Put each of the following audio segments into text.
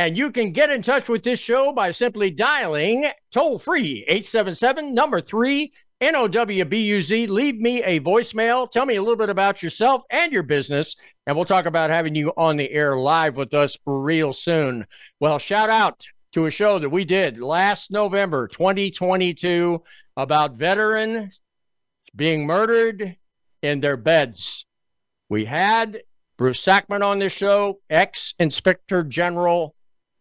And you can get in touch with this show by simply dialing toll free 877 number three NOWBUZ. Leave me a voicemail. Tell me a little bit about yourself and your business. And we'll talk about having you on the air live with us real soon. Well, shout out to a show that we did last November 2022 about veterans being murdered in their beds. We had Bruce Sackman on this show, ex Inspector General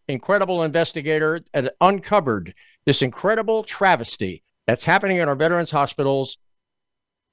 incredible investigator that uncovered this incredible travesty that's happening in our veterans hospitals,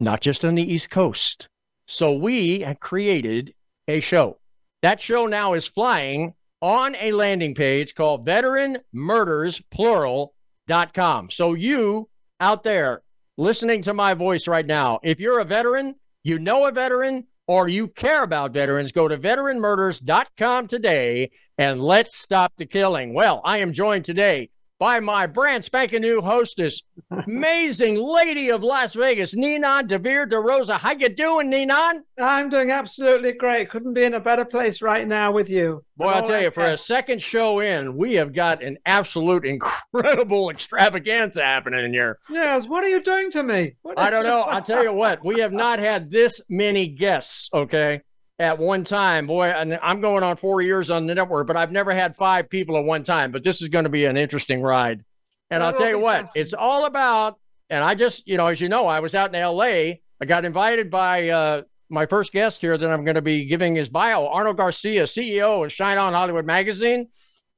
not just on the East Coast. So we have created a show. That show now is flying on a landing page called veteranmurdersplural.com. So you out there listening to my voice right now, if you're a veteran, you know a veteran, or you care about veterans, go to veteranmurders.com today and let's stop the killing. Well, I am joined today by my brand spanking new hostess, amazing lady of Las Vegas, Ninon DeVere DeRosa. How you doing, Ninon? I'm doing absolutely great. Couldn't be in a better place right now with you. Boy, I'll tell you, for a second show in, we have got an absolute incredible extravaganza happening here. Yes, what are you doing to me? I don't know. I'll tell you what, we have not had this many guests, okay? At one time. Boy, and I'm going on four years on the network, but I've never had five people at one time. But this is going to be an interesting ride. And I'll tell you what, it's all about. And I just, you know, as you know, I was out in L.A. I got invited by uh, my first guest here that I'm going to be giving his bio, Arnold Garcia, CEO of Shine On Hollywood Magazine,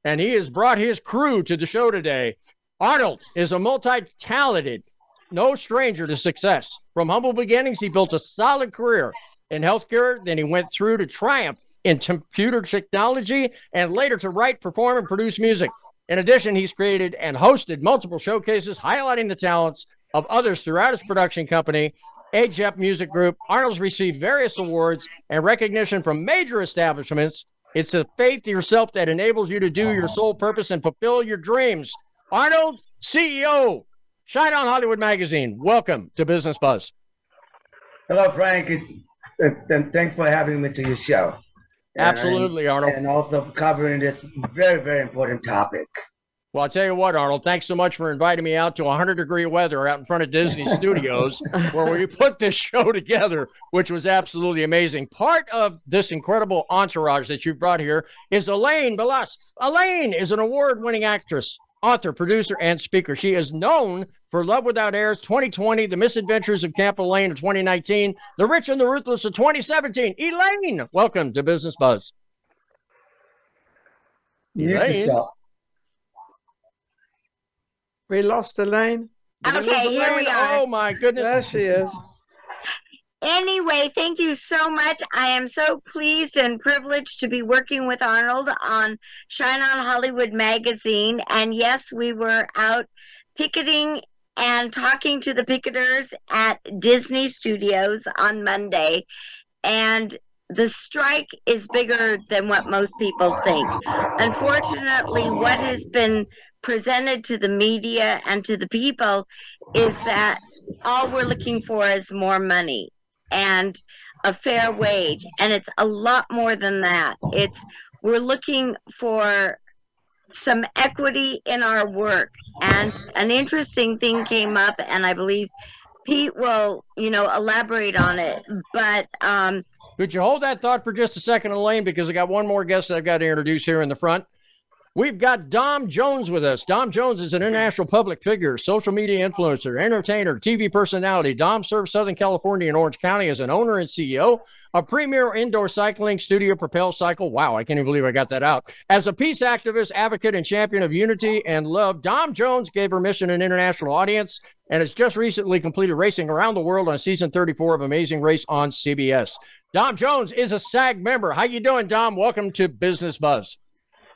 and he has brought his crew to the show today. Arnold is a multi-talented, no stranger to success. From humble beginnings, he built a solid career in healthcare. Then he went through to triumph in computer technology and later to write, perform, and produce music. In addition, he's created and hosted multiple showcases highlighting the talents of others throughout his production company, AGEP Music Group. Arnold's received various awards and recognition from major establishments. It's the faith in yourself that enables you to do your sole purpose and fulfill your dreams. Arnold, CEO, Shine On Hollywood Magazine. Welcome to Business Buzz. Hello, Frank and thanks for having me to your show. Absolutely, and, Arnold. And also covering this very, very important topic. Well, I'll tell you what, Arnold, thanks so much for inviting me out to 100 degree weather out in front of Disney Studios where we put this show together, which was absolutely amazing. Part of this incredible entourage that you've brought here is Elaine Belas. Elaine is an award winning actress, author, producer, and speaker. She is known for Love Without Airs 2020, The Misadventures of Camp Elaine of 2019, The Rich and the Ruthless of 2017. Elaine, welcome to Business Buzz. Elaine. We lost Elaine. Okay, here we are. Oh my goodness. There she is. Anyway, thank you so much. I am so pleased and privileged to be working with Arnold on Shine On Hollywood magazine. And yes, we were out picketing and talking to the picketers at Disney Studios on Monday. And the strike is bigger than what most people think. Unfortunately, what has been presented to the media and to the people is that all we're looking for is more money and a fair wage. And it's a lot more than that. It's we're looking for some equity in our work. And an interesting thing came up, and I believe Pete will, you know, elaborate on it. But um, could you hold that thought for just a second, Elaine? Because I got one more guest that I've got to introduce here in the front. We've got Dom Jones with us. Dom Jones is an international public figure, social media influencer, entertainer, TV personality. Dom serves Southern California and Orange County as an owner and CEO of premier indoor cycling studio Propel Cycle. Wow, I can't even believe I got that out. As a peace activist, advocate, and champion of unity and love, Dom Jones gave her mission an international audience and has just recently completed racing around the world on season 34 of Amazing Race on CBS. Dom Jones is a SAG member. How you doing, Dom? Welcome to Business Buzz.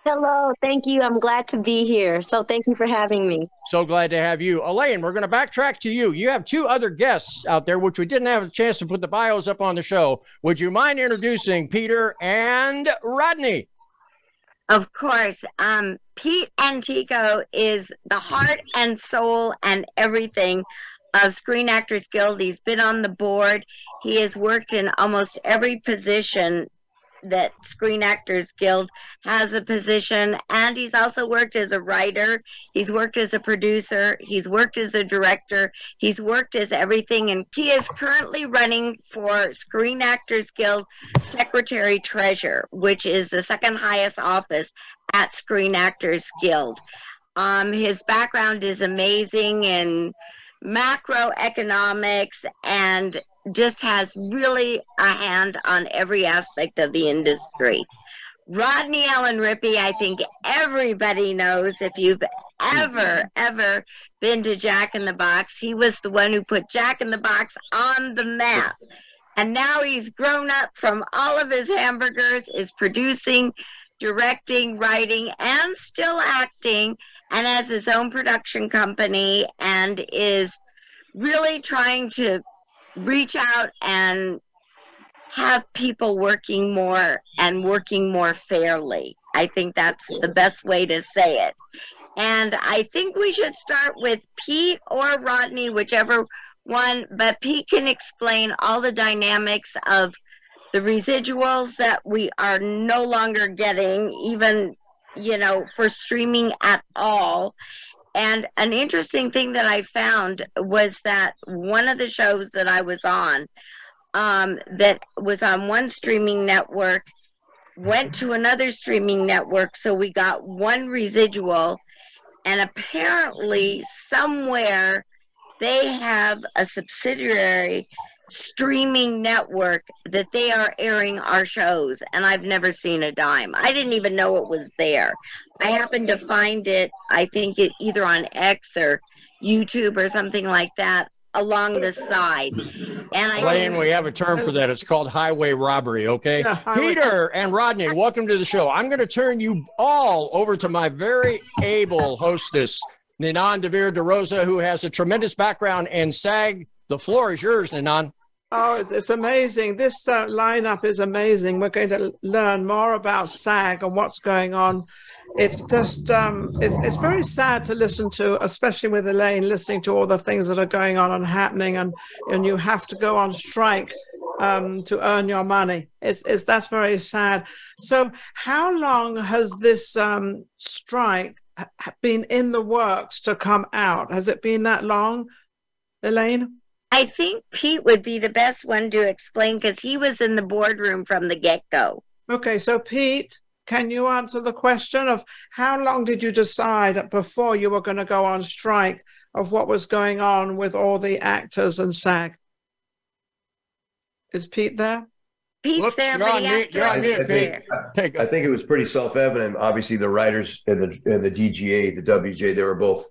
Hello, thank you. I'm glad to be here. So thank you for having me. So glad to have you. Elaine, we're going to backtrack to you. You have two other guests out there, which we didn't have a chance to put the bios up on the show. Would you mind introducing Peter and Rodney? Of course. Um, Pete Antico is the heart and soul and everything of Screen Actors Guild. He's been on the board. He has worked in almost every position that Screen Actors Guild has a position, and he's also worked as a writer. He's worked as a producer. He's worked as a director. He's worked as everything, and he is currently running for Screen Actors Guild Secretary Treasurer, which is the second highest office at Screen Actors Guild. Um, his background is amazing in macroeconomics and just has really a hand on every aspect of the industry. Rodney Allen Rippy, I think everybody knows if you've ever, ever been to Jack in the Box, he was the one who put Jack in the Box on the map. And now he's grown up from all of his hamburgers, is producing, directing, writing, and still acting, and has his own production company and is really trying to reach out and have people working more and working more fairly. I think that's the best way to say it. And I think we should start with Pete or Rodney, whichever one, but Pete can explain all the dynamics of the residuals that we are no longer getting, even, you know, for streaming at all. And an interesting thing that I found was that one of the shows that I was on, um, that was on one streaming network, went to another streaming network. So we got one residual. And apparently, somewhere they have a subsidiary streaming network that they are airing our shows and I've never seen a dime. I didn't even know it was there. I happened to find it, I think it either on X or YouTube or something like that along the side. And I Elaine, we have a term for that. It's called highway robbery, okay? Yeah, highway- Peter and Rodney, welcome to the show. I'm going to turn you all over to my very able hostess, Ninon Devere DeRosa, who has a tremendous background in SAG. The floor is yours, Ninon. Oh, it's, amazing. This uh, lineup is amazing. We're going to learn more about SAG and what's going on. It's just, um, it's, it's very sad to listen to, especially with Elaine, listening to all the things that are going on and happening, and and you have to go on strike um, to earn your money. It's, it's that's very sad. So, how long has this um, strike been in the works to come out? Has it been that long, Elaine? I think Pete would be the best one to explain because he was in the boardroom from the get go. Okay, so Pete, can you answer the question of how long did you decide before you were going to go on strike of what was going on with all the actors and SAG? Is Pete there? Pete's Whoops, there, you're but on he mute, you're I think, I think it was pretty self-evident. Obviously, the writers and the and the DGA, the WGA, they were both,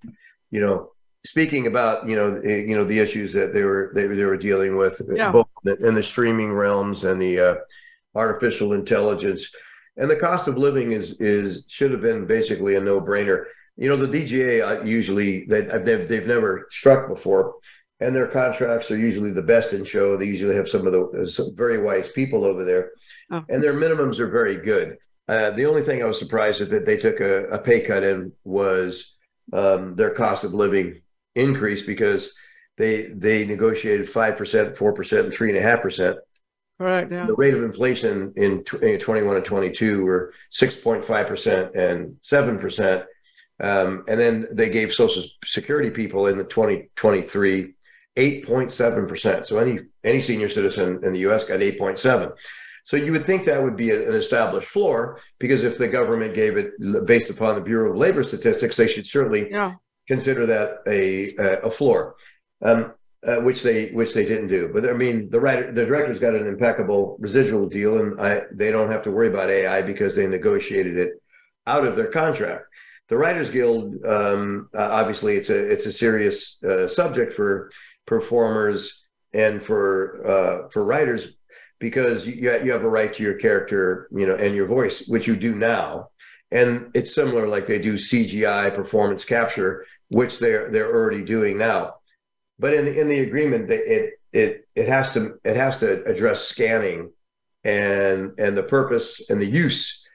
you know, speaking about you know eh, you know the issues that they were they, they were dealing with Yeah. both in the streaming realms and the uh, artificial intelligence and the cost of living is is should have been basically a no-brainer. You know, the DGA uh, usually they they've, they've never struck before. And their contracts are usually the best in show. They usually have some of the some very wise people over there, Oh. and their minimums are very good. Uh, the only thing I was surprised at that they took a, a pay cut in was um, their cost of living increase because they they negotiated five percent, four percent, and three and a half percent. Correct. Yeah. The rate of inflation in in 21 and 22 were 6.5 percent and seven percent, um, and then they gave Social Security people in the 2023 8.7 percent. So any any senior citizen in the U.S. got 8.7. So you would think that would be an established floor because if the government gave it based upon the Bureau of Labor Statistics, they should certainly Yeah. Consider that a a, floor, um, uh, which they which they didn't do. But I mean, the writer, the director's got an impeccable residual deal, and I, they don't have to worry about AI because they negotiated it out of their contract. The Writers Guild, um, uh, obviously, it's a it's a serious uh, subject for performers and for uh, for writers because you you have a right to your character, you know, and your voice, which you do now. And it's similar, like they do CGI performance capture, which they're they're already doing now. But in in the agreement, it it it has to it has to address scanning and and the purpose and the use.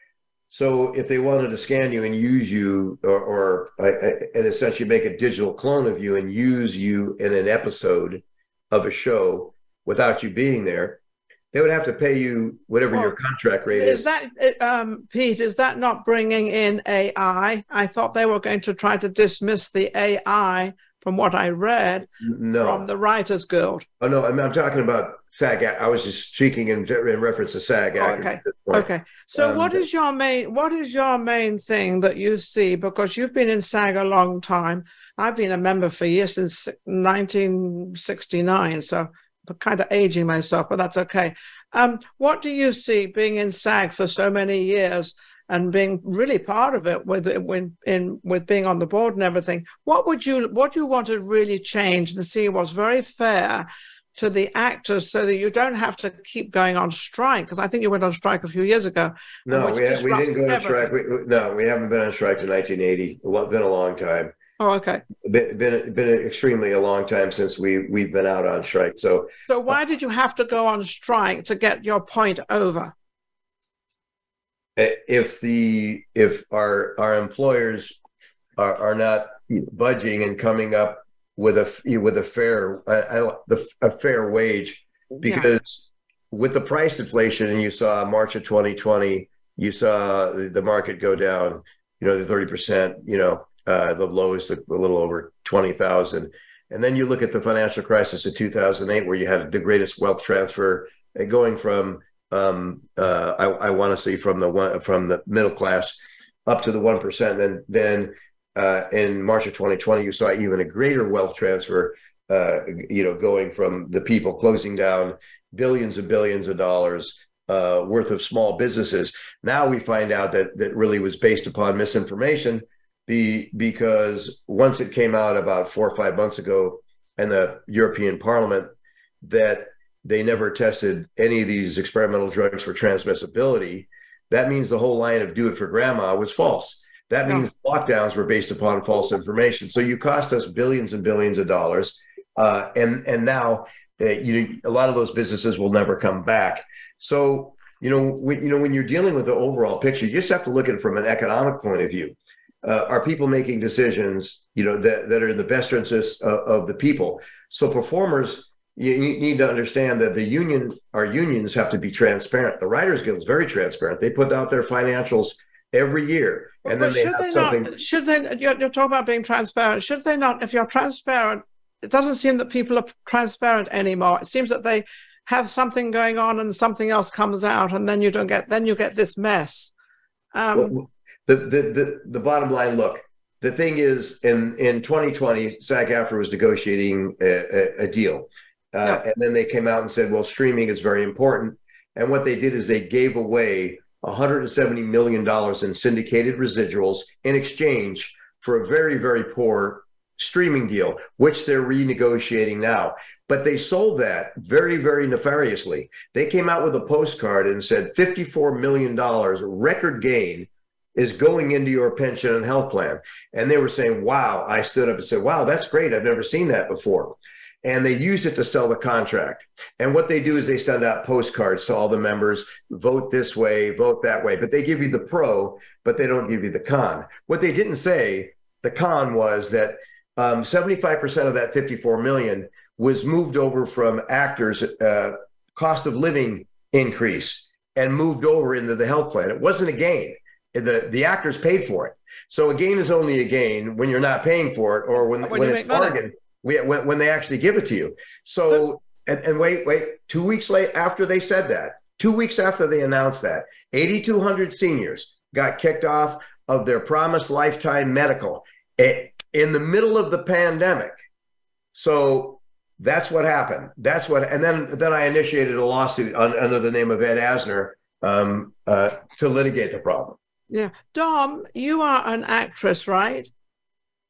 So if they wanted to scan you and use you, or, or and essentially make a digital clone of you and use you in an episode of a show without you being there, they would have to pay you whatever Well, your contract rate Is is. that, um, Pete, is that not bringing in AI? I thought they were going to try to dismiss the AI from what I read no, from the Writers Guild. oh no, I'm, I'm talking about SAG. I was just speaking in, in reference to SAG. Oh, okay. at this point. Okay. So Um, what is your main what is your main thing that you see? Because you've been in SAG a long time. I've been a member for years since 1969. So kind of aging myself, but that's okay. Um, what do you see being in SAG for so many years and being really part of it with when in with being on the board and everything? What would you what do you want to really change and see was very fair to the actors so that you don't have to keep going on strike? Because I think you went on strike a few years ago. No, we, we didn't go on strike. We, no, we haven't been on strike in 1980. A lot- Been a long time. Oh, okay. Been, been been extremely a long time since we we've been out on strike. So So why did you have to go on strike to get your point over? if the if our our employers are, are not budging and coming up with a with a fair I, I, the, a fair wage because with the price deflation and you saw March of 2020 you saw the, the market go down you know the 30 percent you know uh, the lowest a little over 20,000 and then you look at the financial crisis of 2008 where you had the greatest wealth transfer uh, going from um, uh, I, I want to say from the one from the middle class up to the one percent. Then then uh, in March of 2020, you saw even a greater wealth transfer. Uh, you know, going from the people closing down billions and billions of dollars uh, worth of small businesses. Now we find out that that really was based upon misinformation. Be because once it came out about four or five months ago in the European Parliament that they never tested any of these experimental drugs for transmissibility, that means the whole line of do it for grandma was false. That means lockdowns were based upon false information. So you cost us billions and billions of dollars, uh, and and now uh, you a lot of those businesses will never come back. So you know when you know when you're dealing with the overall picture, you just have to look at it from an economic point of view. Uh, are people making decisions you know that, that are in the best interest of, of the people? So performers you, you need to understand that the union, our unions have to be transparent. The Writers Guild is very transparent. They put out their financials every year, and But then they should have they something. not? Should they? You're, you're talking about being transparent. Should they not? If you're transparent, it doesn't seem that people are transparent anymore. It seems that they have something going on and something else comes out, and then you don't get. Then you get this mess. Um, Well, the, the the the bottom line. Look, the thing is, in in 2020, SAG-AFTRA was negotiating a, a, a deal, uh, Yeah. and then they came out and said, "Well, streaming is very important." And what they did is they gave away 170 million dollars in syndicated residuals in exchange for a very very poor streaming deal, which they're renegotiating now. But they sold that very, very nefariously. They came out with a postcard and said $54 million record gain is going into your pension and health plan. And they were saying, wow, I stood up and said, wow, that's great. I've never seen that before. And they use it to sell the contract. And what they do is they send out postcards to all the members vote this way, vote that way. But they give you the pro, but they don't give you the con. What they didn't say, the con was that um, 75% of that 54 million was moved over from actors' uh, cost of living increase and moved over into the health plan. It wasn't a gain. The, the actors paid for it. So a gain is only a gain when you're not paying for it or when, When when, it's bargain, we, when, when they actually give it to you. So, and, and wait, wait, two weeks late after they said that, Two weeks after they announced that, 8,200 seniors got kicked off of their promised lifetime medical eh, in the middle of the pandemic. So that's what happened. That's what, and then then I initiated a lawsuit on, under the name of Ed Asner um, uh, to litigate the problem. Yeah, Dom, you are an actress, right?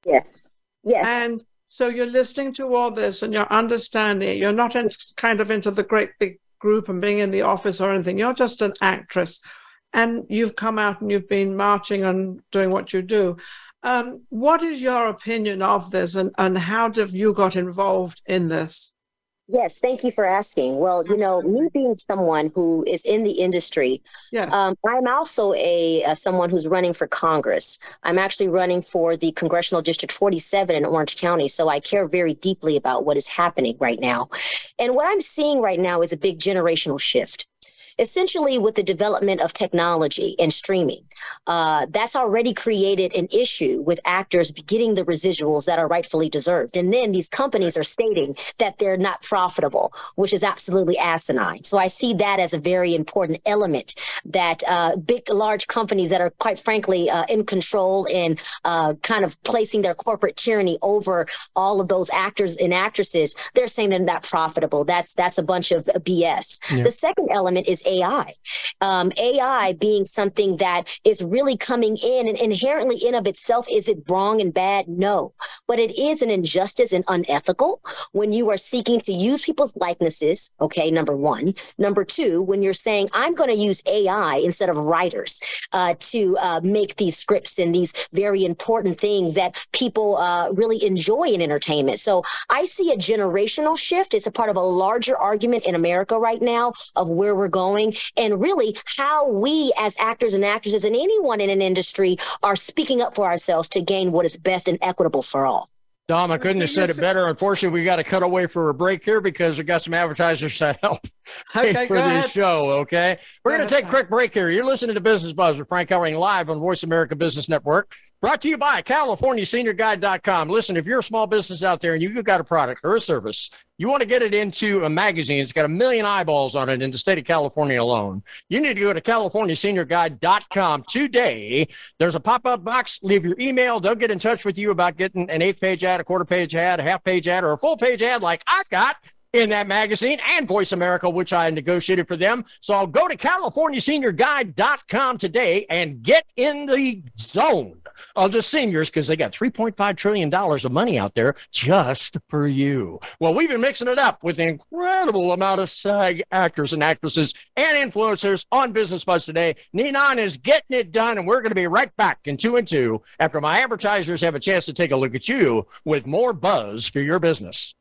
Yes. Yes. And so you're listening to all this and you're understanding it. You're not in, kind of into the great big group and being in the office or anything. You're just an actress. And you've come out and you've been marching and doing what you do. Um, what is your opinion of this and, and how have you got involved in this? Yes, thank you for asking. Well, you know, me being someone who is in the industry, yes. um, I'm also a, a, someone who's running for Congress. I'm actually running for the Congressional District 47 in Orange County, so I care very deeply about what is happening right now. And what I'm seeing right now is a big generational shift essentially with the development of technology and streaming. Uh, that's already created an issue with actors getting the residuals that are rightfully deserved. And then these companies are stating that they're not profitable, which is absolutely asinine. So I see that as a very important element that uh, big, large companies that are quite frankly uh, in control and uh, kind of placing their corporate tyranny over all of those actors and actresses, they're saying they're not profitable. That's that's a bunch of BS. Yeah. The second element is AI. Um, AI being something that is really coming in and inherently in of itself, is it wrong and bad? No, but it is an injustice and unethical when you are seeking to use people's likenesses. Okay, number one. Number two, when you're saying I'm going to use AI instead of writers uh, to uh, make these scripts and these very important things that people uh, really enjoy in entertainment. So I see a generational shift. It's a part of a larger argument in America right now of where we're going going and really how we as actors and actresses and anyone in an industry are speaking up for ourselves to gain what is best and equitable for all. Dom, I couldn't have said it better. Unfortunately, we got to cut away for a break here because we got some advertisers that help okay, for this show. Okay, we're going to take a quick break here. You're listening to Business Buzz with Frank Hellring live on Voice America Business Network, brought to you by CaliforniaSeniorGuide.com. Listen, if you're a small business out there and you've got a product or a service you want to get it into a magazine. It's got a million eyeballs on it in the state of California alone. You need to go to CaliforniaSeniorGuide.com today. There's a pop up box. Leave your email. They'll get in touch with you about getting an eighth page ad, a quarter page ad, a half page ad, or a full page ad like I got in that magazine and Voice America, which I negotiated for them. So I'll go to CaliforniaSeniorGuide.com today and get in the zone of the seniors because they got $3.5 trillion of money out there just for you. Well, we've been mixing it up with an incredible amount of SAG actors and actresses and influencers on Business Buzz today. Ninon is getting it done, and we're going to be right back in two and two after my advertisers have a chance to take a look at you with more buzz for your business.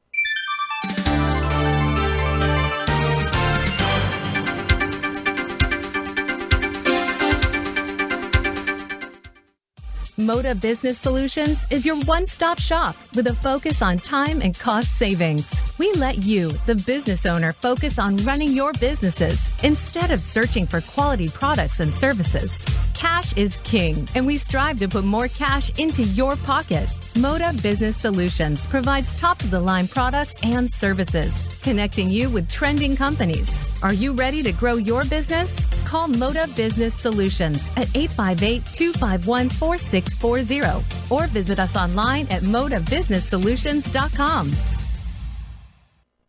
Moda Business Solutions is your one stop shop with a focus on time and cost savings. We let you, the business owner, focus on running your businesses instead of searching for quality products and services. Cash is king, and we strive to put more cash into your pocket. Moda Business Solutions provides top of the line products and services, connecting you with trending companies. Are you ready to grow your business? Call Moda Business Solutions at 858 251 4640 or visit us online at modabusinesssolutions.com.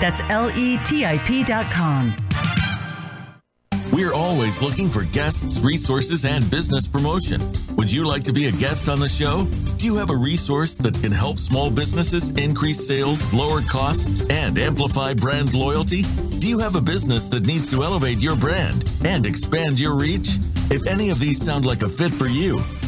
That's L E T I P.com. We're always looking for guests, resources, and business promotion. Would you like to be a guest on the show? Do you have a resource that can help small businesses increase sales, lower costs, and amplify brand loyalty? Do you have a business that needs to elevate your brand and expand your reach? If any of these sound like a fit for you,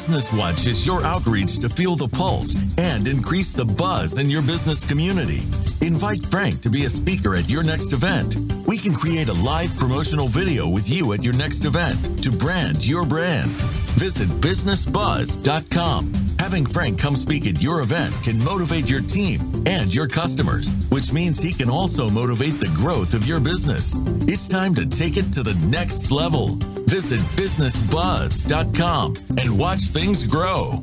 Business Watch is your outreach to feel the pulse and increase the buzz in your business community. Invite Frank to be a speaker at your next event. We can create a live promotional video with you at your next event to brand your brand. Visit businessbuzz.com. Having Frank come speak at your event can motivate your team and your customers, which means he can also motivate the growth of your business. It's time to take it to the next level. Visit businessbuzz.com and watch things grow.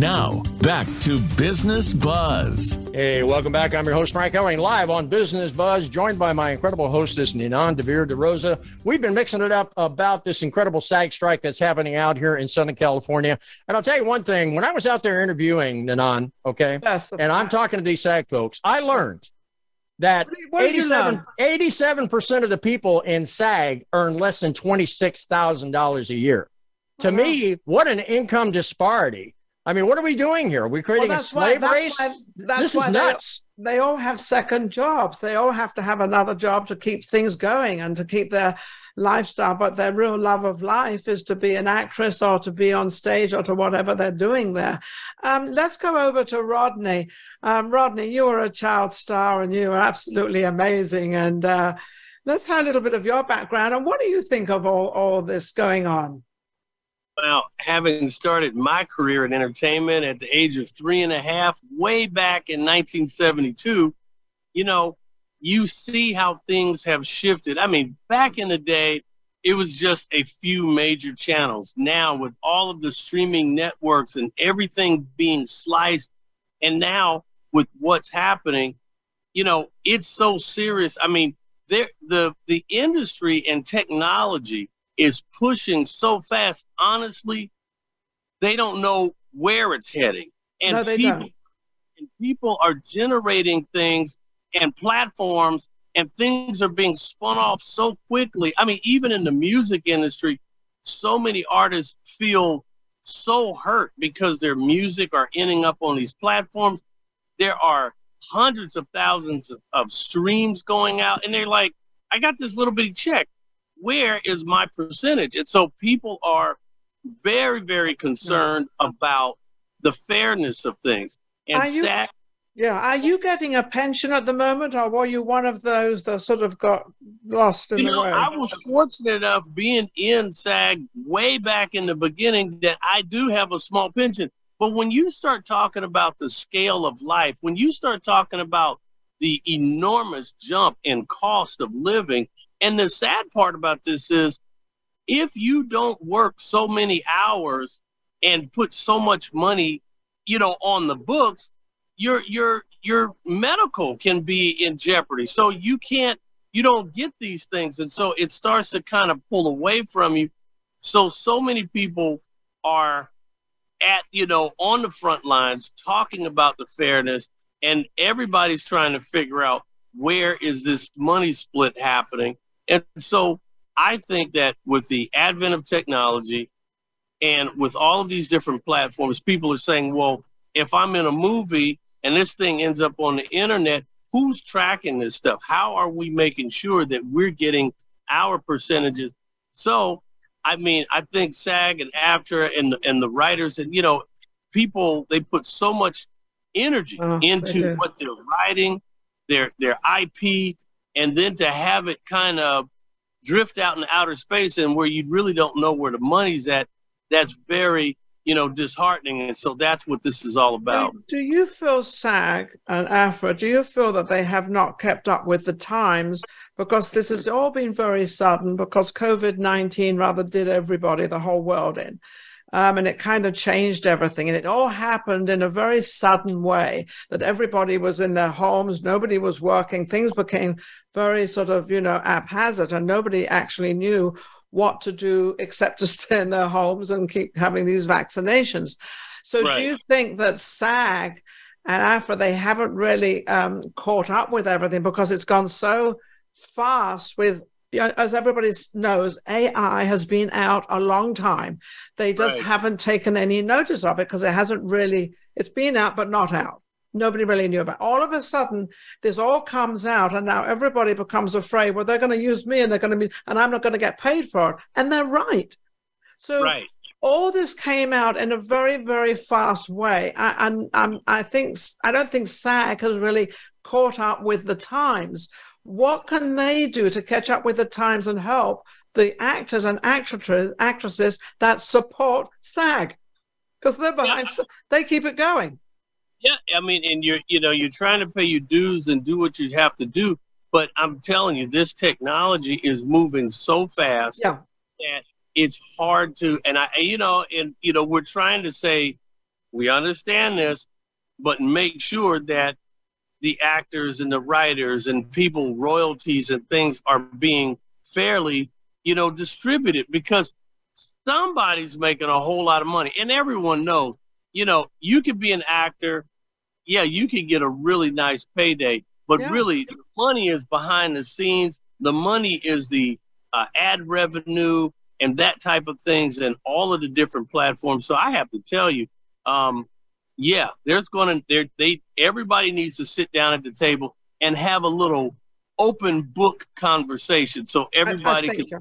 Now, back to Business Buzz. Hey, welcome back. I'm your host, Frank Hellring, live on Business Buzz, joined by my incredible hostess, Ninon Devere de Rosa. We've been mixing it up about this incredible SAG strike that's happening out here in Southern California. And I'll tell you one thing when I was out there interviewing Ninon, okay, Yes, and I'm talking to these SAG folks, I learned that What did you 87, learn? 87% of the people in SAG earn less than $26,000 a year. To Uh-huh. me, what an income disparity. I mean, what are we doing here? Are we Well, creating a that's why, that's race? why, that's this is they- nuts. they all have second jobs. They all have to have another job to keep things going and to keep their lifestyle. But their real love of life is to be an actress or to be on stage or to whatever they're doing there. Um, let's go over to Rodney. Um, Rodney, you were a child star and you were absolutely amazing. And uh, let's have a little bit of your background. And what do you think of all, all this going on? Well, having started my career in entertainment at the age of three and a half, way back in 1972, you know, you see how things have shifted. I mean, back in the day, it was just a few major channels. Now, with all of the streaming networks and everything being sliced, and now with what's happening, you know, it's so serious. I mean, there the the industry and technology is pushing so fast. Honestly, they don't know where it's heading, and No, they people don't. and people are generating things and platforms, and things are being spun off so quickly. I mean, even in the music industry, so many artists feel so hurt because their music are ending up on these platforms. There are hundreds of thousands of, of streams going out, and they're like, I got this little bitty check. Where is my percentage? And so people are very, very concerned about the fairness of things. And you- sad, Yeah. Are you getting a pension at the moment, or were you one of those that sort of got lost in you the know, way? I was fortunate enough being in SAG way back in the beginning that I do have a small pension. But when you start talking about the scale of life, when you start talking about the enormous jump in cost of living, and the sad part about this is if you don't work so many hours and put so much money, you know, on the books, your your your medical can be in jeopardy. So you can't you don't get these things and so it starts to kind of pull away from you. So so many people are at you know on the front lines talking about the fairness and everybody's trying to figure out where is this money split happening. And so I think that with the advent of technology and with all of these different platforms, people are saying, well, if I'm in a movie and this thing ends up on the internet, who's tracking this stuff? How are we making sure that we're getting our percentages? So, I mean, I think SAG and AFTRA and and the writers and you know, people they put so much energy Oh, into what they're writing, their their IP, and then to have it kind of drift out in outer space and where you really don't know where the money's at. That's very you know, disheartening. And so that's what this is all about. Do, you feel SAG and AFTRA, do you feel that they have not kept up with the times? Because this has all been very sudden because COVID 19 rather did everybody, the whole world in. Um, and it kind of changed everything. And it all happened in a very sudden way that everybody was in their homes, nobody was working, things became very sort of, you know, haphazard, and nobody actually knew what to do except to stay in their homes and keep having these vaccinations. So, right. do you think that SAG and AFTRA they haven't really um, caught up with everything because it's gone so fast with as everybody knows, AI has been out a long time. They just right. haven't taken any notice of it because it hasn't really, it's been out, but not out. Nobody really knew about it. All of a sudden, this all comes out, and now everybody becomes afraid, well, they're going to use me and they're going to be, and I'm not going to get paid for it. And they're right. So, right. all this came out in a very, very fast way. I, and I'm, I think, I don't think SAG has really caught up with the times what can they do to catch up with the times and help the actors and actresses actresses that support SAG? Because they're behind, yeah. they keep it going. Yeah, I mean, and you're you know you're trying to pay your dues and do what you have to do, but I'm telling you, this technology is moving so fast yeah. that it's hard to. And I, you know, and you know, we're trying to say we understand this, but make sure that the actors and the writers and people royalties and things are being fairly you know distributed because somebody's making a whole lot of money. And everyone knows you know you could be an actor. Yeah you could get a really nice payday. But yeah. really the money is behind the scenes. The money is the uh, ad revenue and that type of things and all of the different platforms. So i have to tell you um, yeah, there's going to there they everybody needs to sit down at the table and have a little open book conversation so everybody I, I can. You.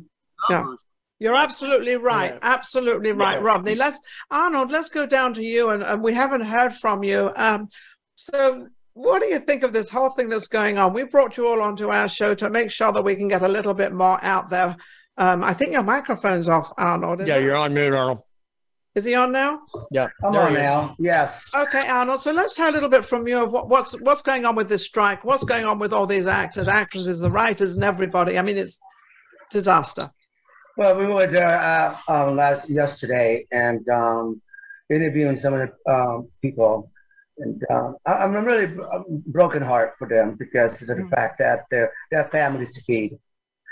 Yeah. You're absolutely right. Yeah. Absolutely right, yeah. Rodney. Let's Arnold. Let's go down to you, and, and we haven't heard from you. Um, so, what do you think of this whole thing that's going on? We brought you all onto our show to make sure that we can get a little bit more out there. Um, I think your microphone's off, Arnold. Yeah, you're on mute, Arnold. Is he on now? Yeah, I'm on now. Yes. Okay, Arnold. So let's hear a little bit from you of what, what's what's going on with this strike. What's going on with all these actors, actresses, the writers, and everybody. I mean, it's disaster. Well, we were there uh, um, last yesterday and um, interviewing some of the um, people, and um, I, am really broken heart for them because of the mm. fact that their their families to feed,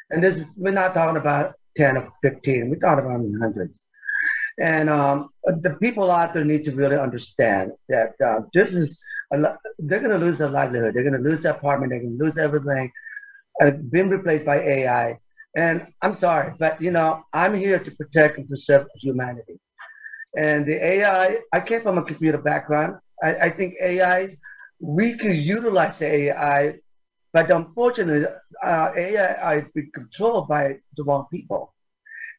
and this is we're not talking about ten or fifteen. We're talking about hundreds. And um, the people out there need to really understand that uh, this is a, they're going to lose their livelihood. They're going to lose their apartment. They're going to lose everything. Uh, been replaced by AI. And I'm sorry, but you know, I'm here to protect and preserve humanity. And the AI, I came from a computer background. I, I think AI, we could utilize AI, but unfortunately, uh, AI is controlled by the wrong people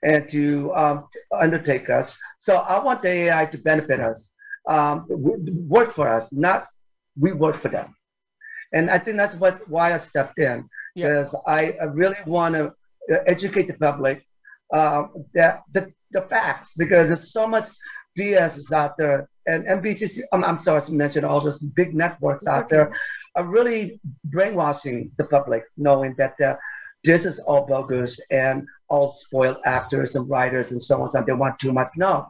and to um, undertake us. So I want the AI to benefit us, um, work for us, not we work for them. And I think that's what, why I stepped in, because yeah. I, I, really want to educate the public uh, that the, the facts, because there's so much BS is out there. And NBC, I'm, I'm sorry to mention all those big networks out there are really brainwashing the public, knowing that uh, this is all bogus and all spoiled actors and writers and so on. So they want too much. No,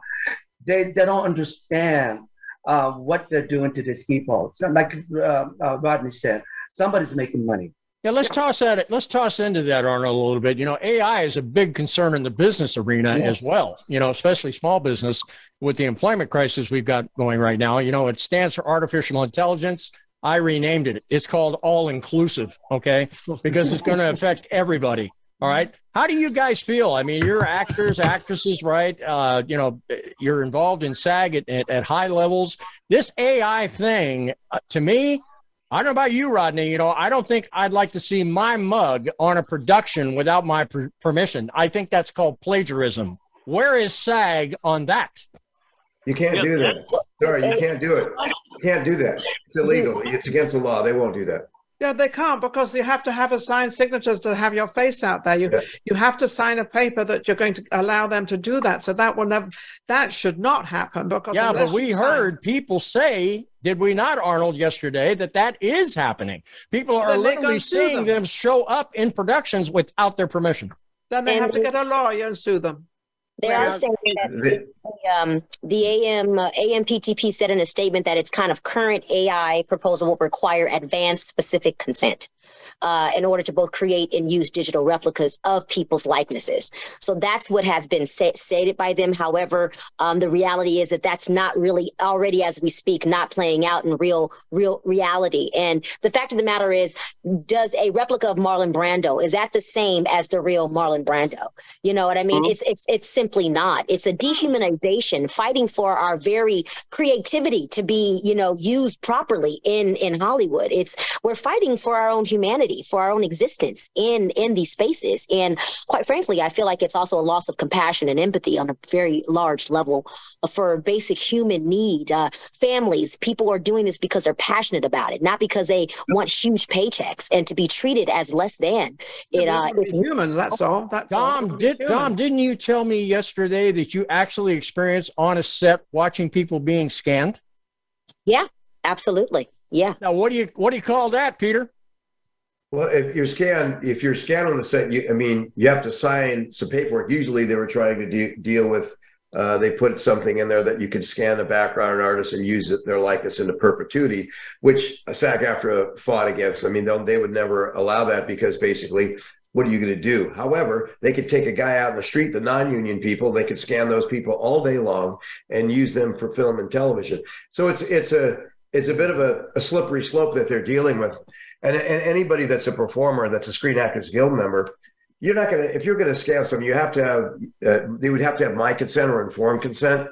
they, they don't understand uh, what they're doing to these people. So like uh, uh, Rodney said, somebody's making money. Yeah, let's toss that. Let's toss into that, Arnold, a little bit. You know, AI is a big concern in the business arena yes. as well. You know, especially small business with the employment crisis we've got going right now. You know, it stands for artificial intelligence. I renamed it. It's called all inclusive. Okay, because it's going to affect everybody. All right. How do you guys feel? I mean, you're actors, actresses, right? Uh, you know, you're involved in SAG at, at, at high levels. This AI thing, uh, to me, I don't know about you, Rodney. You know, I don't think I'd like to see my mug on a production without my per- permission. I think that's called plagiarism. Where is SAG on that? You can't do that. Sorry, you can't do it. You can't do that. It's illegal. It's against the law. They won't do that. Yeah, they can't because you have to have a signed signature to have your face out there. You Yeah. you have to sign a paper that you're going to allow them to do that. So that will never that should not happen because Yeah, but we you sign- heard people say, did we not, Arnold, yesterday, that that is happening? People are Then they literally seeing them. them show up in productions without their permission. then they And have to get a lawyer and sue them. They are saying that The- the, um, the AM uh, AMPTP said in a statement that its kind of current AI proposal will require advanced specific consent uh, in order to both create and use digital replicas of people's likenesses. So that's what has been sa- stated by them. However, um, the reality is that that's not really already, as we speak, not playing out in real real reality. And the fact of the matter is, does a replica of Marlon Brando is that the same as the real Marlon Brando? You know what I mean? Mhm. It's it's it's simply not. It's a dehumanization, fighting for our very creativity to be, you know, used properly in in Hollywood. It's we're fighting for our own humanity, for our own existence in in these spaces. And quite frankly, I feel like it's also a loss of compassion and empathy on a very large level for basic human need. Uh, families, people are doing this because they're passionate about it, not because they want huge paychecks and to be treated as less than. It uh, it's humans. That's all. That's. Dom, They're did humans. Dom, didn't you tell me yesterday that you actually experienced on a set watching people being scanned? Yeah, absolutely yeah. Now, what do you what do you call that, Peter? Well, if you're scan, if you're scanning the set, you, I mean, you have to sign some paperwork. Usually, they were trying to de- deal with. Uh, they put something in there that you can scan the background artist and use it, their likeness into perpetuity, which SAG-AFTRA fought against. I mean, they would never allow that because basically, what are you going to do? However, they could take a guy out in the street, the non-union people, they could scan those people all day long and use them for film and television. So it's it's a it's a bit of a, a slippery slope that they're dealing with. And, and anybody that's a performer, that's a Screen Actors Guild member, you're not going to, if you're going to scan something, you have to have, uh, they would have to have my consent or informed consent.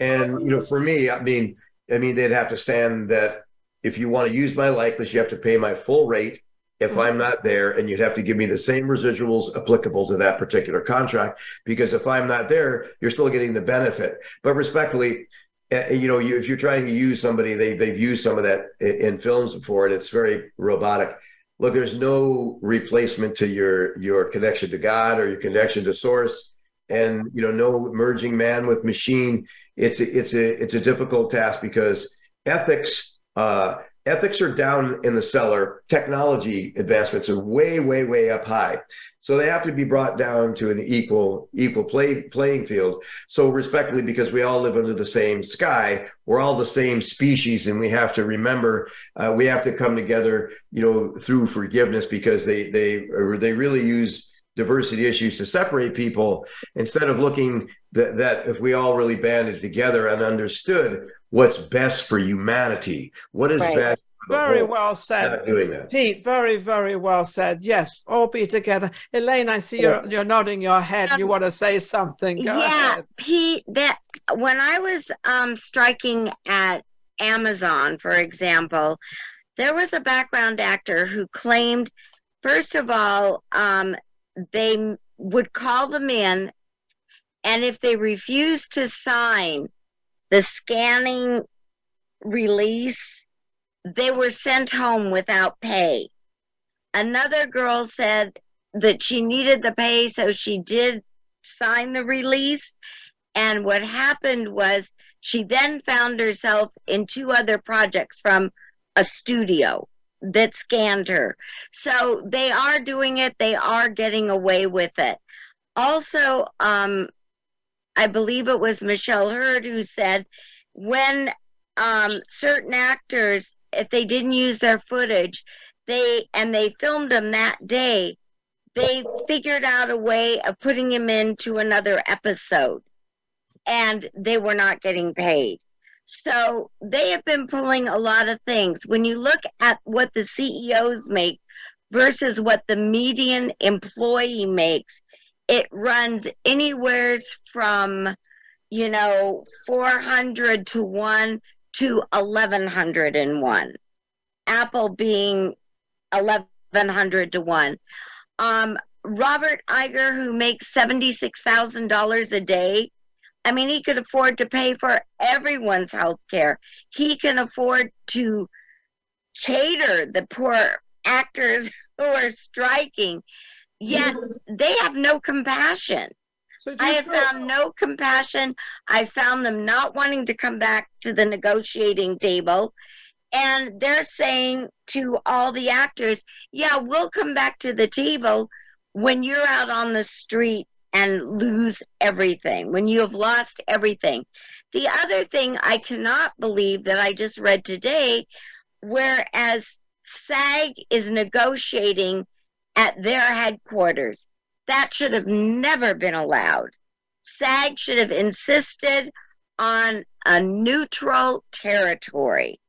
And, you know, for me, I mean, I mean, they'd have to stand that if you want to use my likeness, you have to pay my full rate if I'm not there, and you'd have to give me the same residuals applicable to that particular contract. Because if I'm not there, you're still getting the benefit. But respectfully, you know, you, if you're trying to use somebody, they, they've used some of that in, in films before, and it's very robotic. Look, there's no replacement to your your connection to God or your connection to Source, and you know, no merging man with machine. It's a, it's a it's a difficult task because ethics uh, ethics are down in the cellar. Technology advancements are way way way up high. So they have to be brought down to an equal equal play playing field. So respectfully, because we all live under the same sky, we're all the same species, and we have to remember uh, we have to come together, you know, through forgiveness because they they or they really use diversity issues to separate people instead of looking that, that if we all really banded together and understood what's best for humanity, what is Right. best. For the Very well said. Not doing that. Pete, very, very well said. Yes, all be together. Elaine, I see you're, you're nodding your head. You Um, want to say something? Go yeah, ahead. Pete, that when I was um striking at Amazon, for example, there was a background actor who claimed, first of all, um, they would call them in, and if they refused to sign the scanning release, they were sent home without pay. Another girl said that she needed the pay, so she did sign the release. And what happened was she then found herself in two other projects from a studio that scanned her. So they are doing it, they are getting away with it. Also, um, I believe it was Michelle Hurd who said when um, certain actors, if they didn't use their footage, they and they filmed them that day, they figured out a way of putting him into another episode and they were not getting paid. So they have been pulling a lot of things. When you look at what the CEOs make versus what the median employee makes, it runs anywheres from, you know, 400 to 1 to 1101. Apple being 1100 to 1. Um, Robert Iger, who makes $76,000 a day, I mean, he could afford to pay for everyone's health care. He can afford to cater the poor actors who are striking, yet they have no compassion. So I have just- found no compassion. I found them not wanting to come back to the negotiating table. And they're saying to all the actors, yeah, we'll come back to the table when you're out on the street and lose everything, when you have lost everything. The other thing I cannot believe that I just read today, whereas SAG is negotiating at their headquarters, that should have never been allowed. SAG should have insisted on a neutral territory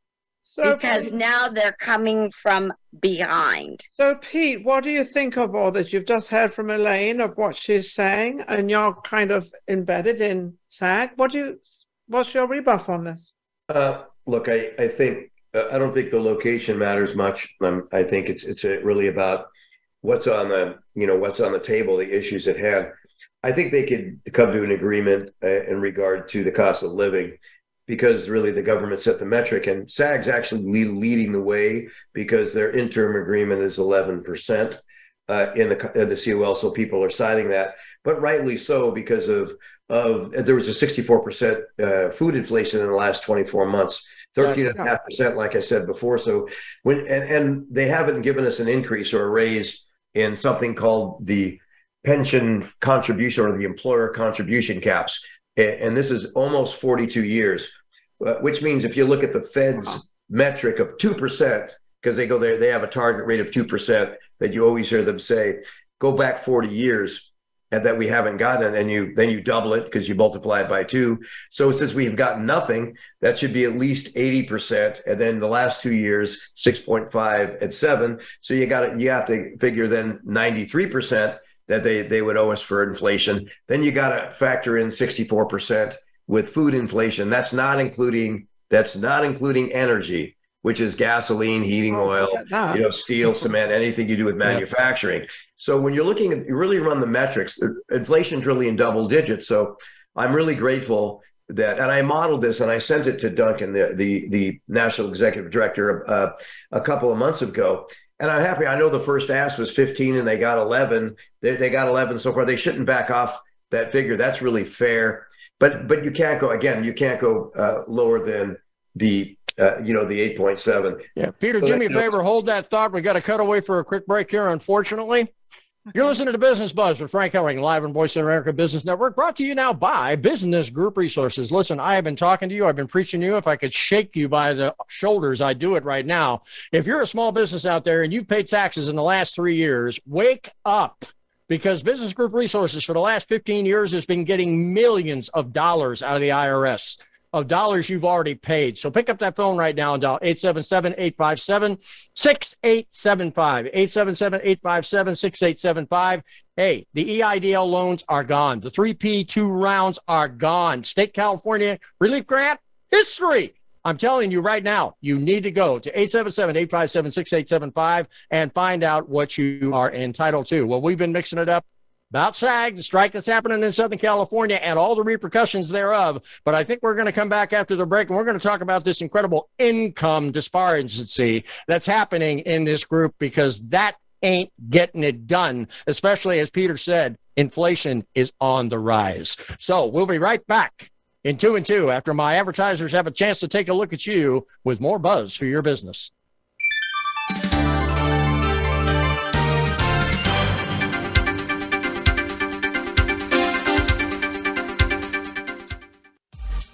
So, because now they're coming from behind. so Pete, what do you think of all that you've just heard from Elaine of what she's saying, and you're kind of embedded in SAG? What do you? What's your rebuff on this? Uh, look, I, I think uh, I don't think the location matters much. Um, I think it's it's uh really about what's on the you know what's on the table, the issues at hand. I think they could come to an agreement uh, in regard to the cost of living because really the government set the metric and SAG's actually lead, leading the way because their interim agreement is 11% uh, in the in the COL, so people are signing that, but rightly so because of of there was a 64% uh, food inflation in the last 24 months, 13.5%, like I said before. So when and, and they haven't given us an increase or a raise in something called the pension contribution or the employer contribution caps. And this is almost 42 years, uh, which means if you look at the Fed's metric of 2%, because they go there, they have a target rate of 2% that you always hear them say, go back 40 years and that we haven't gotten and you then you double it because you multiply it by two. So since we've gotten nothing. That should be at least 80% and then the last two years 6.5 and 7 so you got to you have to figure then 93% that they they would owe us for inflation. Then you got to factor in 64% with food inflation. That's not including that's not including energy which is gasoline heating Oh, oil you know steel cement anything you do with manufacturing so when you're looking at you really run the metrics inflation's really in double digits so i'm really grateful that and i modeled this and i sent it to duncan the the, the national executive director uh, a couple of months ago and i'm happy i know the first ask was 15 and they got 11 they, they got 11 so far they shouldn't back off that figure that's really fair but but you can't go again you can't go uh, lower than the uh, you know the 8.7 Yeah, Peter, So do that- me a you know- favor. Hold that thought. We got to cut away for a quick break here, unfortunately. You're listening to Business Buzz with Frank Hellring, live on Voice of America Business Network, brought to you now by Business Group Resources. Listen, I have been talking to you. I've been preaching to you. If I could shake you by the shoulders, I'd do it right now. If you're a small business out there and you've paid taxes in the last three years, wake up because Business Group Resources for the last 15 years has been getting millions of dollars out of the IRS of dollars you've already paid. So pick up that phone right now and dial 877-857-6875. 877-857-6875. Hey, the EIDL loans are gone. The 3P2 rounds are gone. State California relief grant history. I'm telling you right now, you need to go to 877-857-6875 and find out what you are entitled to. Well, we've been mixing it up about SAG, the strike that's happening in Southern California, and all the repercussions thereof. But I think we're going to come back after the break and we're going to talk about this incredible income disparity that's happening in this group because that ain't getting it done, especially as Peter said, inflation is on the rise. So we'll be right back in two and two after my advertisers have a chance to take a look at you with more buzz for your business.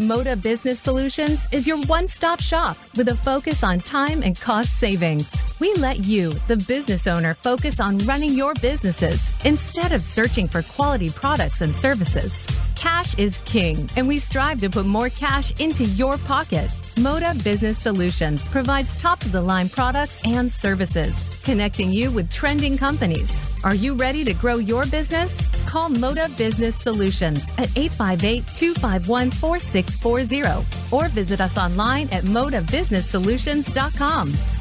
Moda Business Solutions is your one stop shop with a focus on time and cost savings. We let you, the business owner, focus on running your businesses instead of searching for quality products and services. Cash is king, and we strive to put more cash into your pocket. Moda Business Solutions provides top of the line products and services, connecting you with trending companies. Are you ready to grow your business? Call Moda Business Solutions at 858 251 4640 or visit us online at modabusinesssolutions.com.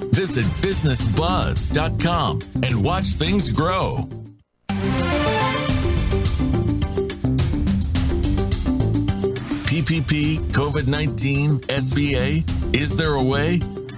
Visit businessbuzz.com and watch things grow. PPP, COVID 19, SBA? Is there a way?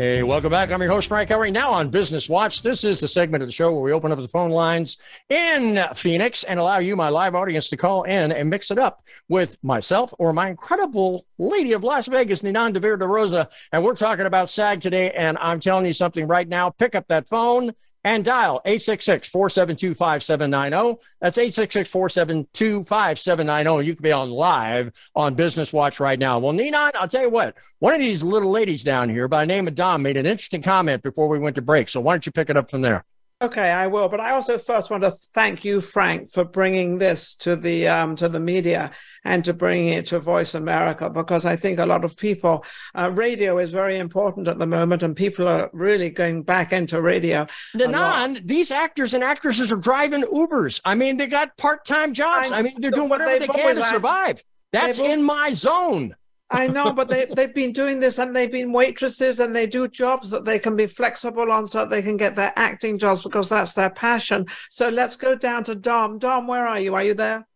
Hey, welcome back. I'm your host, Frank Hellring. Now on Business Watch, this is the segment of the show where we open up the phone lines in Phoenix and allow you, my live audience, to call in and mix it up with myself or my incredible lady of Las Vegas, Ninon Devere de Rosa. And we're talking about SAG today. And I'm telling you something right now. Pick up that phone and dial 866-472-5790. That's 866-472-5790. You can be on live on Business Watch right now. Well, Nina, I'll tell you what, one of these little ladies down here by the name of Dom made an interesting comment before we went to break. So why don't you pick it up from there? Okay, I will. But I also first want to thank you, Frank, for bringing this to the um, to the media and to bringing it to Voice America because I think a lot of people, uh, radio is very important at the moment, and people are really going back into radio. Ninon, these actors and actresses are driving Ubers. I mean, they got part time jobs. I, I, mean, they're doing whatever they can to survive. That's in my zone. I know, but they, they've been doing this and they've been waitresses and they do jobs that they can be flexible on so that they can get their acting jobs because that's their passion. So let's go down to Dom. Dom, where are you? Are you there?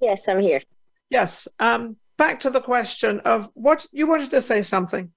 Yes, I'm here. Yes. Um, back to the question of what you wanted to say something.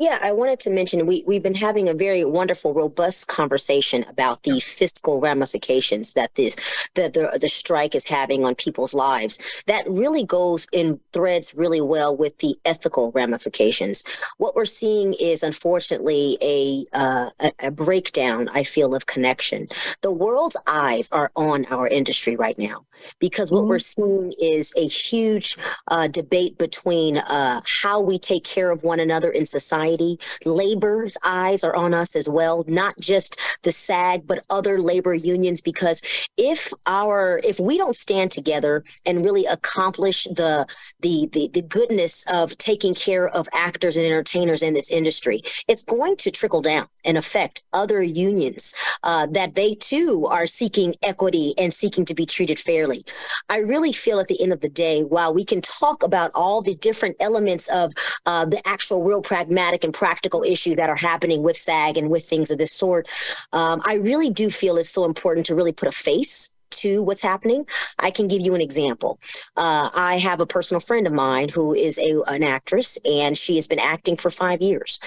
Yeah, I wanted to mention we, we've been having a very wonderful, robust conversation about the fiscal ramifications that this that the, the strike is having on people's lives. That really goes in threads really well with the ethical ramifications. What we're seeing is unfortunately a, uh, a, a breakdown, I feel, of connection. The world's eyes are on our industry right now because what mm-hmm. we're seeing is a huge uh, debate between uh, how we take care of one another in society society. Labor's eyes are on us as well, not just the SAG, but other labor unions. Because if our if we don't stand together and really accomplish the the the, the goodness of taking care of actors and entertainers in this industry, it's going to trickle down and affect other unions uh, that they too are seeking equity and seeking to be treated fairly. I really feel at the end of the day, while we can talk about all the different elements of uh, the actual real pragmatic and practical issue that are happening with SAG and with things of this sort. Um, I really do feel it's so important to really put a face to what's happening. I can give you an example. Uh, I have a personal friend of mine who is a, an actress, and she has been acting for five years.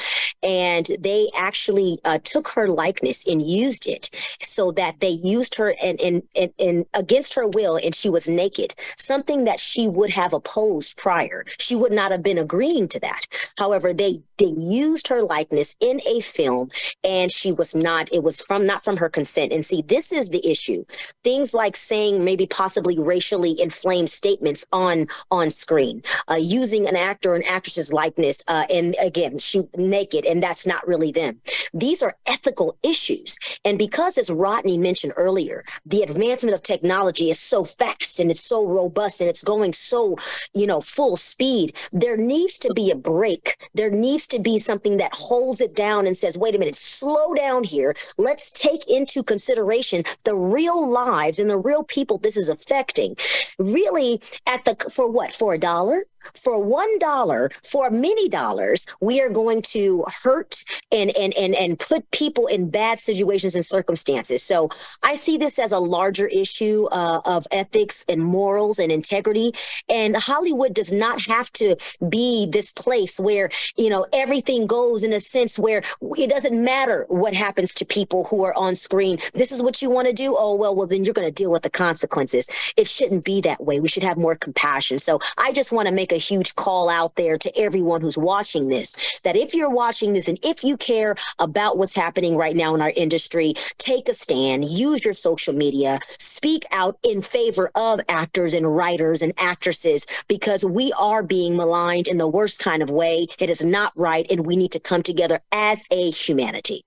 And they actually uh, took her likeness and used it so that they used her and, and, and, and against her will, and she was naked, something that she would have opposed prior. She would not have been agreeing to that. However, they they used her likeness in a film, and she was not. It was from not from her consent. And see, this is the issue. Things like saying maybe possibly racially inflamed statements on on screen, uh, using an actor and actress's likeness, uh, and again, she naked, and that's not really them. These are ethical issues, and because, as Rodney mentioned earlier, the advancement of technology is so fast and it's so robust and it's going so, you know, full speed. There needs to be a break. There needs to be something that holds it down and says, "Wait a minute, slow down here. Let's take into consideration the real lives and the real people this is affecting. Really, at the for what? For a dollar? For one dollar for many dollars we are going to hurt and and and and put people in bad situations and circumstances. So i see this as a larger issue uh, of ethics and morals and integrity. And hollywood does not have to be this place where you know everything goes in a sense where it doesn't matter what happens to people who are on screen. This is what you want to do? Oh well well then you're going to deal with the consequences. It shouldn't be that way. We should have more compassion. So i just want to make a huge call out there to everyone who's watching this that if you're watching this and if you care about what's happening right now in our industry, take a stand, use your social media, speak out in favor of actors and writers and actresses because we are being maligned in the worst kind of way. It is not right, and we need to come together as a humanity.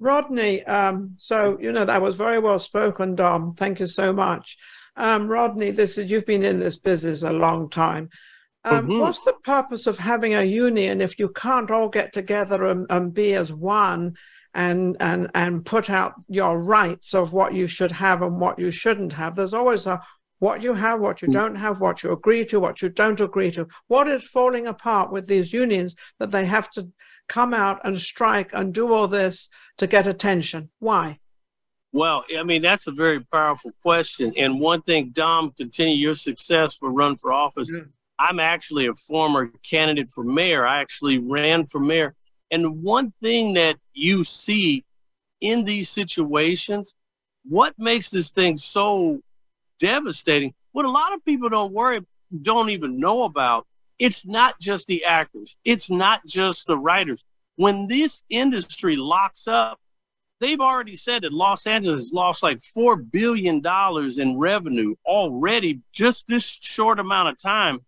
Rodney, um, so you know that was very well spoken, Dom. Thank you so much. Um, Rodney, this is you've been in this business a long time. Um, mm-hmm. What's the purpose of having a union if you can't all get together and, and be as one and and and put out your rights of what you should have and what you shouldn't have? There's always a what you have, what you mm. don't have, what you agree to, what you don't agree to. What is falling apart with these unions that they have to come out and strike and do all this to get attention? Why? Well, I mean, that's a very powerful question. And one thing, Dom, continue your success for run for office. I'm actually a former candidate for mayor. I actually ran for mayor. And one thing that you see in these situations, what makes this thing so devastating, what a lot of people don't worry, don't even know about, it's not just the actors, it's not just the writers. When this industry locks up, they've already said that Los Angeles has lost like $4 billion in revenue already, just this short amount of time.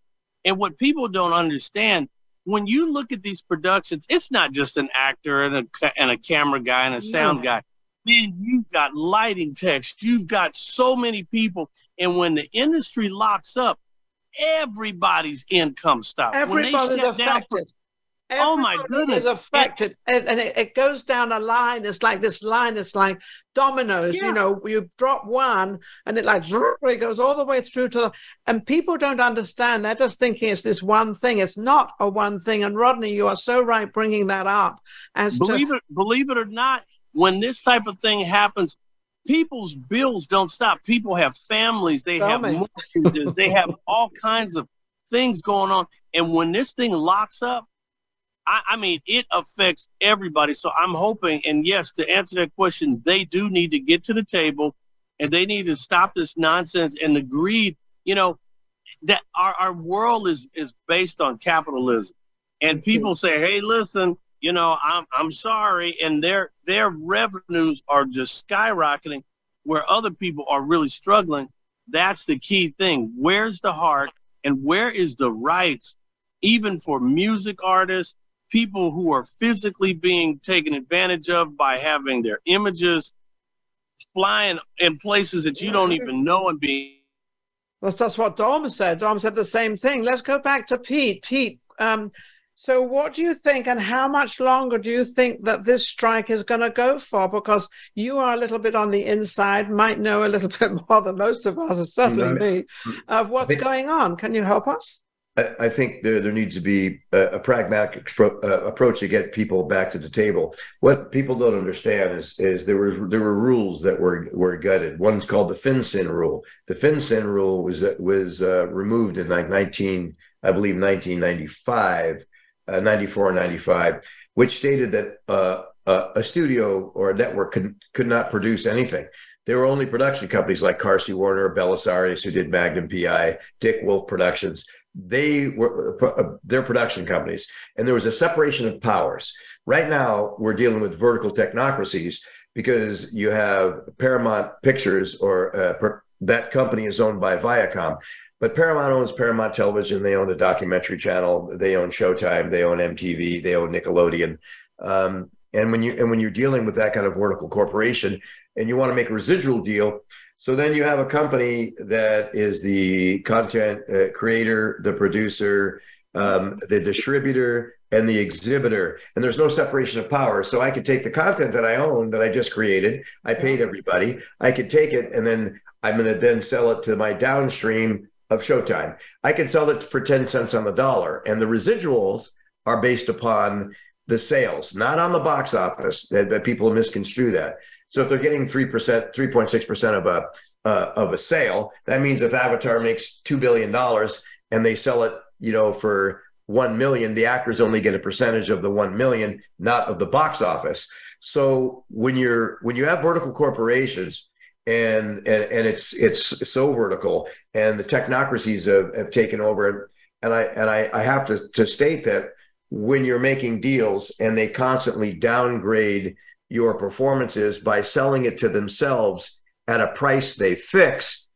And what people don't understand, when you look at these productions, it's not just an actor and a, and a camera guy and a sound guy. Man, you've got lighting techs, you've got so many people. And when the industry locks up, everybody's income stops. Everybody's affected. Everybody oh my goodness! Is affected, it, and it, it, goes down a line. It's like this line. It's like dominoes. Yeah. You know, you drop one, and it like it goes all the way through to. The, and people don't understand. They're just thinking it's this one thing. It's not a one thing. And Rodney, you are so right bringing that up. As believe to, it, believe it or not, when this type of thing happens, people's bills don't stop. People have families. They have mortgages. they have all kinds of things going on. And when this thing locks up I, I, mean, it affects everybody. So I'm hoping, and yes, to answer that question, they do need to get to the table and they need to stop this nonsense and the greed. You know, that our, our world is is based on capitalism. And people say, hey, listen, you know, I'm I'm sorry, and their their revenues are just skyrocketing where other people are really struggling. That's the key thing. Where's the heart and where is the rights, even for music artists, people who are physically being taken advantage of by having their images flying in places that you don't even know and being. Well, that's what Dom said. Dom said the same thing. Let's go back to Pete. Pete, um, so what do you think, and how much longer do you think that this strike is going to go for? Because you are a little bit on the inside, might know a little bit more than most of us, certainly me, of what's going on. Can you help us? I, think there, there needs to be a, a pragmatic expro- uh, approach to get people back to the table. What people don't understand is is there was there were rules that were were gutted. One's called the Fin-Syn rule. The Fin-Syn rule was was uh, removed in like 19, I believe 1995, uh, 94, 95, which stated that uh, a studio or a network could could not produce anything. There were only production companies like Carsey Werner, Belisarius, who did Magnum PI, Dick Wolf Productions they were uh, their production companies. And there was a separation of powers. Right now we're dealing with vertical technocracies because you have paramount pictures or uh, per, that company is owned by viacom. But paramount owns paramount television. They own the documentary channel. They own showtime. They own mtv they own nickelodeon. Um, and when you and when you're dealing with that kind of vertical corporation and you want to make a residual deal so then you have a company that is the content uh, creator, the producer, um, the distributor, and the exhibitor. And there's no separation of power. So I could take the content that I own that I just created, I paid everybody. I could take it and then I'm going to then sell it to my downstream of Showtime. I can sell it for 10 cents on the dollar. And the residuals are based upon the sales, not on the box office. That, that people misconstrue that. So if they're getting three percent, three point six percent of a uh, of a sale, that means if Avatar makes two billion dollars and they sell it, you know, for one million, the actors only get a percentage of the one million, not of the box office. So when you're when you have vertical corporations and and, and it's it's so vertical and the technocracies have, have taken over and I and I, I have to to state that when you're making deals and they constantly downgrade your performances by selling it to themselves at a price they fix,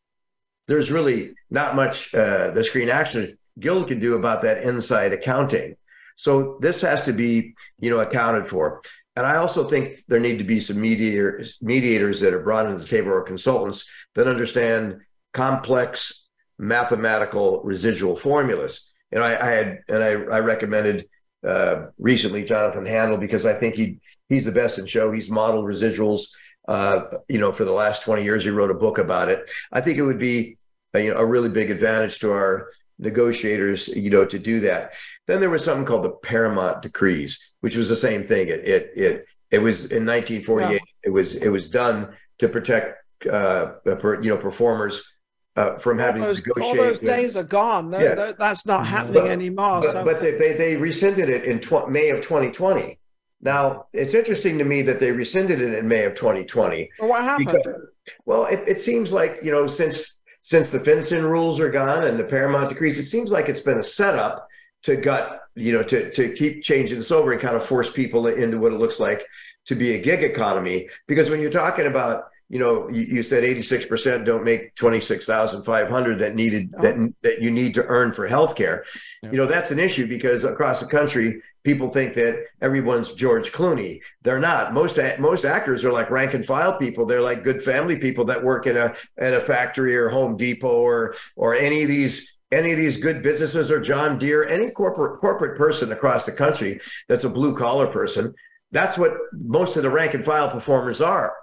there's really not much uh, the Screen Actors Guild can do about that inside accounting. So this has to be, you know, accounted for. And I also think there need to be some mediators, mediators that are brought into the table or consultants that understand complex mathematical residual formulas. And I, I had, and I, I recommended uh, recently Jonathan Handel because I think he he's the best in show. He's modeled residuals. Uh, you know, for the last 20 years, he wrote a book about it. I think it would be a, you know a really big advantage to our negotiators, you know, to do that. Then there was something called the Paramount Decrees, which was the same thing. It it it it was in 1948. Yeah. It was it was done to protect uh, you know performers uh, from having all those, to negotiate. All those days are gone. yeah. that's not happening but, anymore. But, so. but they, they, they, rescinded it in tw- May of 2020. Now, it's interesting to me that they rescinded it in May of 2020. Well, what happened? Because, well, it, it seems like, you know, since since the Fin-Syn rules are gone and the Paramount decrees, it seems like it's been a setup to gut, you know, to, to keep changing this over and kind of force people into what it looks like to be a gig economy. Because when you're talking about you know, you, you said 86% don't make 26,500 that needed oh. that that you need to earn for healthcare. Yeah. You know, that's an issue because across the country people think that everyone's George Clooney. They're not. Most most actors are like rank and file people. They're like good family people that work in a in a factory or Home Depot or or any of these any of these good businesses or John Deere, any corporate corporate person across the country that's a blue collar person. That's what most of the rank and file performers are.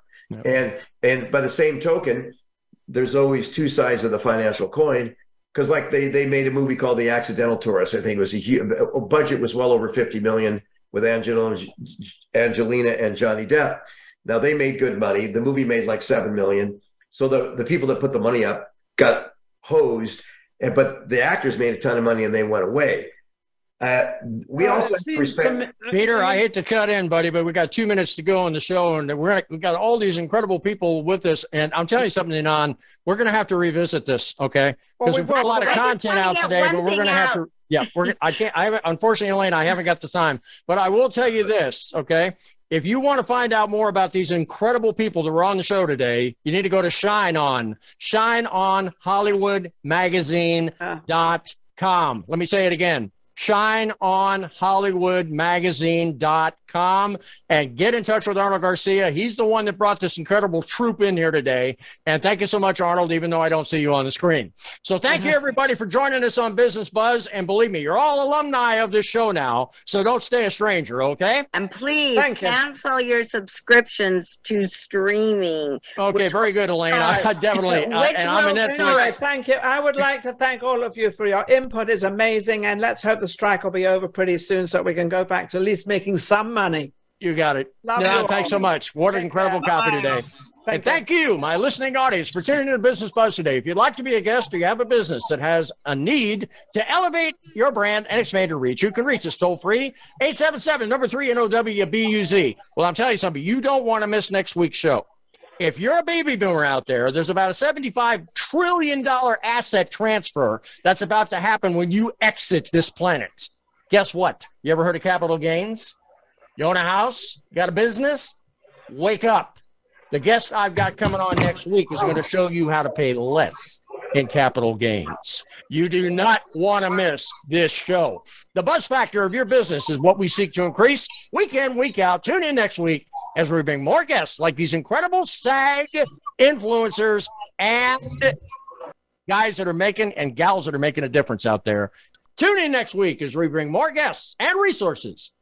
And and by the same token, there's always two sides of the financial coin. Because like they they made a movie called The Accidental Tourist. I think it was a, huge, budget was well over 50 million with Angelina, Angelina and Johnny Depp. Now they made good money. The movie made like seven million. So the the people that put the money up got hosed, and but the actors made a ton of money and they went away. Uh, we well, also respect- Peter. I hate to cut in, buddy, but we got two minutes to go on the show, and we're gonna, we got all these incredible people with us. And I'm telling you something, on we're going to have to revisit this, okay? Because well, we put a lot of content out today, but we're going to have to. Yeah, we're. I can't. I haven't. Unfortunately, Elaine, I haven't got the time. But I will tell you this, okay? If you want to find out more about these incredible people that were on the show today, you need to go to Shine On, Shine On Hollywood Magazine.com. Let me say it again shineonhollywoodmagazine.com and get in touch with Arnold Garcia. He's the one that brought this incredible troop in here today. And thank you so much, Arnold, even though I don't see you on the screen. So thank you, everybody, for joining us on Business Buzz. And believe me, you're all alumni of this show now. So don't stay a stranger, okay? And please Thank you. cancel your subscriptions to streaming. Okay, very good, Elaine. I, I definitely. uh, Which and I'm a will Netflix. Thank you. I would like to thank all of you for your input. is amazing, and let's hope the strike will be over pretty soon so we can go back to at least making some money. You got it. Love No, you thanks so much. What an incredible care. copy Bye. today. Thank and thank you, my listening audience, for tuning in to Business Buzz today. If you'd like to be a guest or you have a business that has a need to elevate your brand and expand your reach, you can reach us toll free, 877 number three N-O-W-B-U-Z. Well, I'm telling you something, you don't want to miss next week's show. If you're a baby boomer out there, there's about a $75 trillion asset transfer that's about to happen when you exit this planet. Guess what? You ever heard of capital gains? You own a house? Got a business? Wake up. The guest I've got coming on next week is going to show you how to pay less in capital gains. You do not want to miss this show. The buzz factor of your business is what we seek to increase week in, week out. Tune in next week as we bring more guests like these incredible SAG influencers and guys that are making and gals that are making a difference out there. Tune in next week as we bring more guests and resources